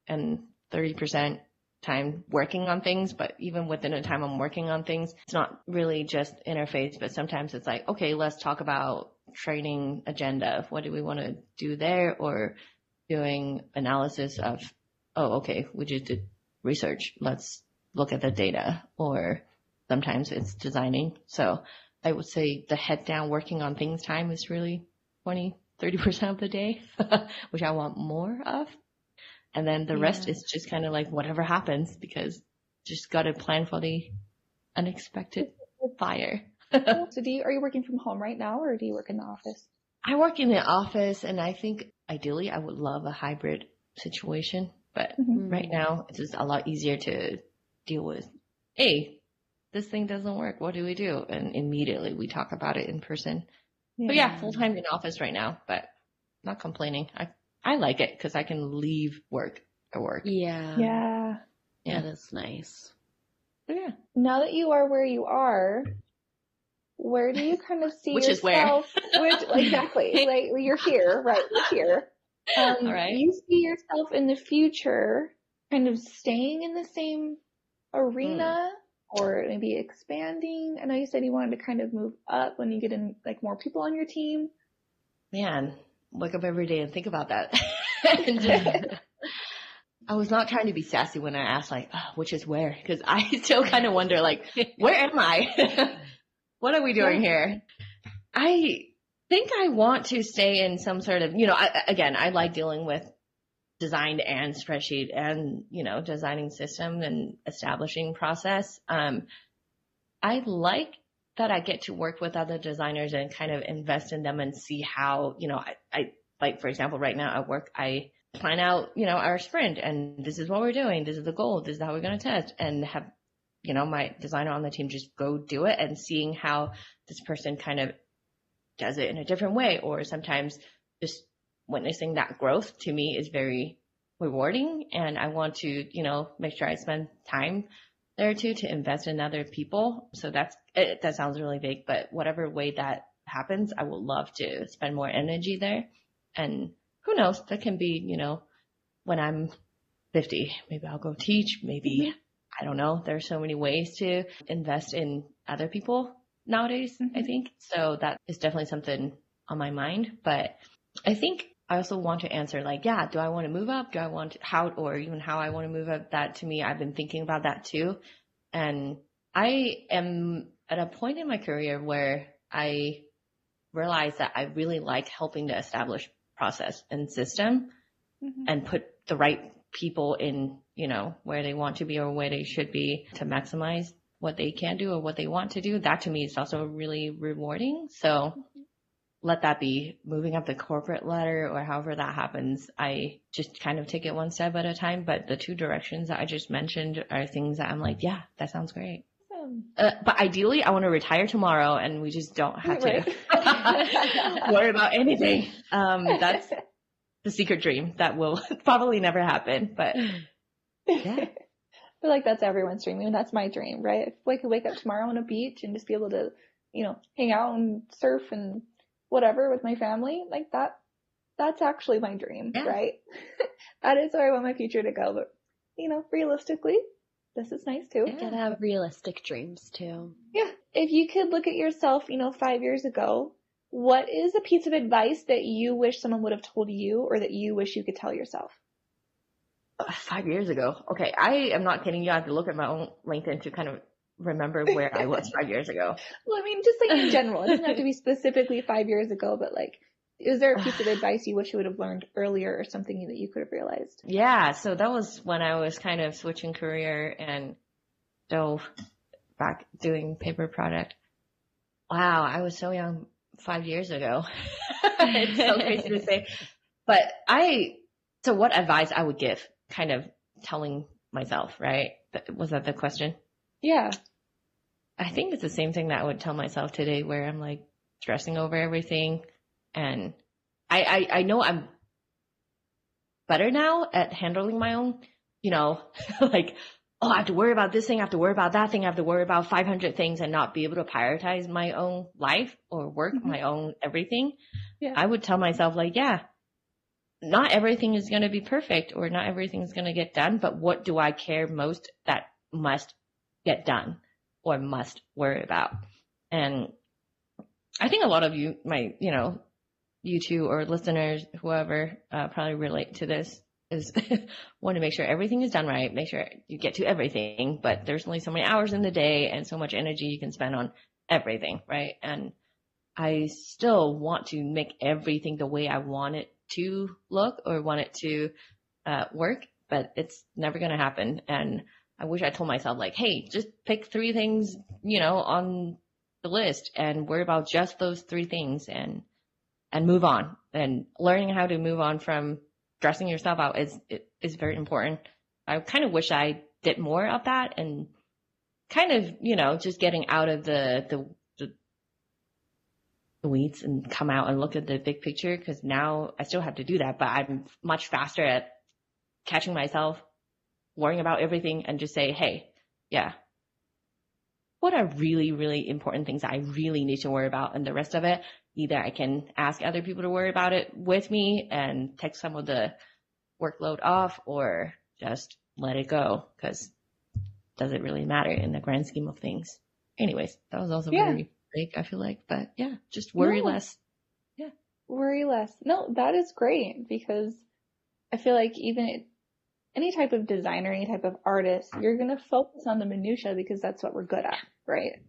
and 30% time working on things, but even within the time I'm working on things, it's not really just interface, but sometimes it's like, okay, let's talk about training agenda. What do we want to do there? Or doing analysis of, oh, okay, we just did research. Let's look at the data. Or sometimes it's designing. So I would say the head down working on things time is really 20, 30% of the day, which I want more of. And then the yeah. rest is just kind of like whatever happens because just got to plan for the unexpected fire. so do you, are you working from home right now or do you work in the office? I work in the office and I think ideally I would love a hybrid situation, but mm-hmm. right now it's just a lot easier to deal with. A, this thing doesn't work. What do we do? And immediately we talk about it in person. Yeah. But yeah, full time in office right now, but not complaining. I, I like it because I can leave work to work. Yeah. Yeah. Yeah, that's nice. yeah. Now that you are where you are, where do you kind of see which yourself? Is where? which exactly like you're here, right? You're here. Um, All right. You see yourself in the future, kind of staying in the same arena? Mm or maybe expanding? I know you said you wanted to kind of move up when you get in like more people on your team. Man, wake up every day and think about that. I was not trying to be sassy when I asked like, oh, which is where? Cause I still kind of wonder like, where am I? what are we doing here? I think I want to stay in some sort of, you know, I, again, I like dealing with design and spreadsheet and, you know, designing system and establishing process. Um, I like that I get to work with other designers and kind of invest in them and see how, you know, I, I like, for example, right now at work, I plan out, you know, our sprint and this is what we're doing. This is the goal. This is how we're going to test and have, you know, my designer on the team just go do it and seeing how this person kind of does it in a different way or sometimes just witnessing that growth to me is very rewarding and I want to, you know, make sure I spend time there too to invest in other people. So that's, it, that sounds really big, but whatever way that happens, I would love to spend more energy there. And who knows, that can be, you know, when I'm 50, maybe I'll go teach, maybe, mm-hmm. I don't know. There's so many ways to invest in other people nowadays, mm-hmm. I think. So that is definitely something on my mind, but I think I also want to answer like, yeah, do I want to move up? Do I want to, how, or even how I want to move up? That to me, I've been thinking about that too. And I am at a point in my career where I realize that I really like helping to establish process and system mm-hmm. and put the right people in, you know, where they want to be or where they should be to maximize what they can do or what they want to do. That to me is also really rewarding. So let that be moving up the corporate ladder or however that happens. I just kind of take it one step at a time. But the two directions that I just mentioned are things that I'm like, yeah, that sounds great. Uh, but ideally, I want to retire tomorrow, and we just don't have right. to worry about anything. Um, that's the secret dream that will probably never happen. But yeah. I feel like that's everyone's dream. I mean, that's my dream, right? If I could wake up tomorrow on a beach and just be able to, you know, hang out and surf and whatever with my family, like that, that's actually my dream, yeah. right? that is where I want my future to go. But, you know, realistically, this is nice too. You gotta have realistic dreams too. Yeah. If you could look at yourself, you know, five years ago, what is a piece of advice that you wish someone would have told you or that you wish you could tell yourself? Uh, five years ago. Okay, I am not kidding you. I have to look at my own LinkedIn to kind of remember where I was five years ago. Well, I mean, just like in general, it doesn't have to be specifically five years ago, but like, is there a piece of advice you wish you would have learned earlier or something that you could have realized? Yeah, so that was when I was kind of switching career and dove back doing paper product. Wow, I was so young five years ago. it's so crazy to say. But I, so what advice I would give, kind of telling myself, right? Was that the question? Yeah. I think it's the same thing that I would tell myself today where I'm like stressing over everything and I, I, I know I'm better now at handling my own, you know, like, oh, I have to worry about this thing, I have to worry about that thing, I have to worry about 500 things and not be able to prioritize my own life or work, mm-hmm. my own everything. Yeah. I would tell myself like, yeah, not everything is going to be perfect or not everything is going to get done, but what do I care most that must get done or must worry about? And I think a lot of you might, you know, you two or listeners, whoever, uh, probably relate to this is want to make sure everything is done right, make sure you get to everything, but there's only so many hours in the day and so much energy you can spend on everything, right? And I still want to make everything the way I want it to look or want it to uh, work, but it's never going to happen. And I wish I told myself like, hey, just pick three things, you know, on the list and worry about just those three things and and move on. And learning how to move on from dressing yourself out is is very important. I kind of wish I did more of that and kind of, you know, just getting out of the the weeds and come out and look at the big picture because now I still have to do that, but I'm much faster at catching myself, worrying about everything and just say, hey, yeah, what are really, really important things I really need to worry about and the rest of it, either I can ask other people to worry about it with me and take some of the workload off or just let it go because does it really matter in the grand scheme of things? Anyways, that was also yeah. very big, I feel like, but yeah, just worry no. less. Yeah. Worry less. No, that is great because I feel like even any type of designer, any type of artist, you're going to focus on the minutia because that's what we're good at, right?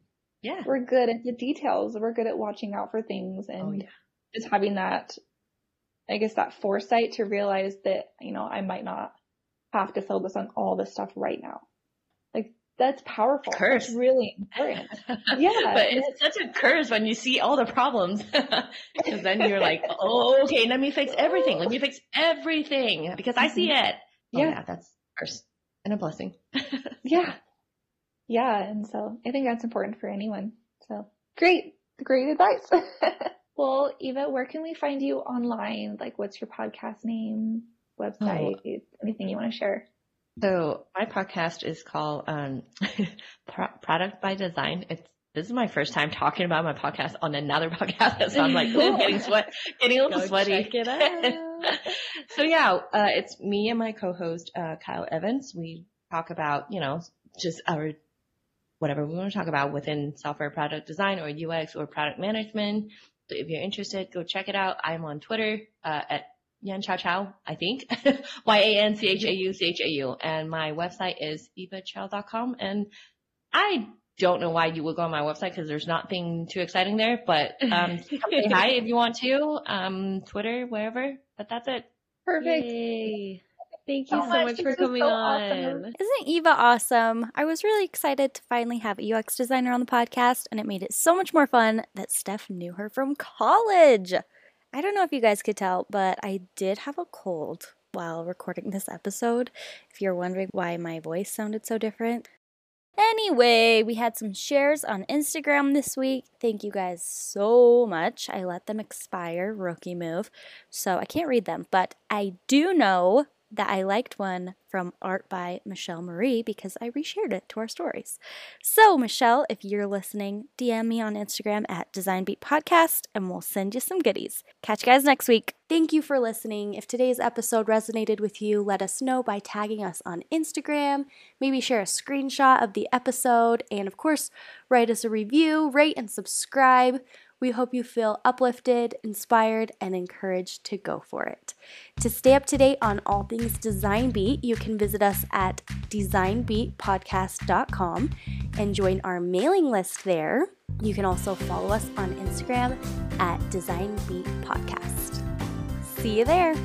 Yeah. We're good at the details. We're good at watching out for things and oh, yeah. just having that, I guess that foresight to realize that, you know, I might not have to focus on all this stuff right now. Like that's powerful. Curse. That's really important. Yeah. but it's, it's, such a curse when you see all the problems. Because then you're like, oh, okay, let me fix everything. Let me fix everything because I see mm-hmm. it. Oh, yeah. yeah, that's first and a blessing. yeah. Yeah. And so I think that's important for anyone. So great, great advice. well, Eva, where can we find you online? Like what's your podcast name, website, oh. anything you want to share? So my podcast is called um, Product by Design. It's this is my first time talking about my podcast on another podcast, so I'm like, getting sweat, getting a little Go sweaty. So yeah, uh, it's me and my co-host uh, Kyle Evans. We talk about you know just our whatever we want to talk about within software product design or UX or product management. So if you're interested, go check it out. I'm on Twitter uh, at Yan Chao Chao, I think. Y-A-N-C-H-A-U-C-H-A-U. And my website is evachao.com. And I don't know why you would go on my website because there's nothing too exciting there, but um, come say hi if you want to. Um, Twitter, wherever. But that's it. Perfect. Yay. Thank you so, so much, much for coming so on. Awesome. Isn't Eva awesome? I was really excited to finally have a UX designer on the podcast, and it made it so much more fun that Steph knew her from college. I don't know if you guys could tell, but I did have a cold while recording this episode. If you're wondering why my voice sounded so different, Anyway, we had some shares on Instagram this week. Thank you guys so much. I let them expire, rookie move. So I can't read them, but I do know that I liked one from Art by Michelle Marie because I reshared it to our stories. So, Michelle, if you're listening, DM me on Instagram at DesignBeat Podcast and we'll send you some goodies. Catch you guys next week. Thank you for listening. If today's episode resonated with you, let us know by tagging us on Instagram. Maybe share a screenshot of the episode and, of course, write us a review, rate, and subscribe. We hope you feel uplifted, inspired, and encouraged to go for it. To stay up to date on all things Design Beat, you can visit us at designbeatpodcast.com and join our mailing list there. You can also follow us on Instagram at Design Beat Podcast. See you there.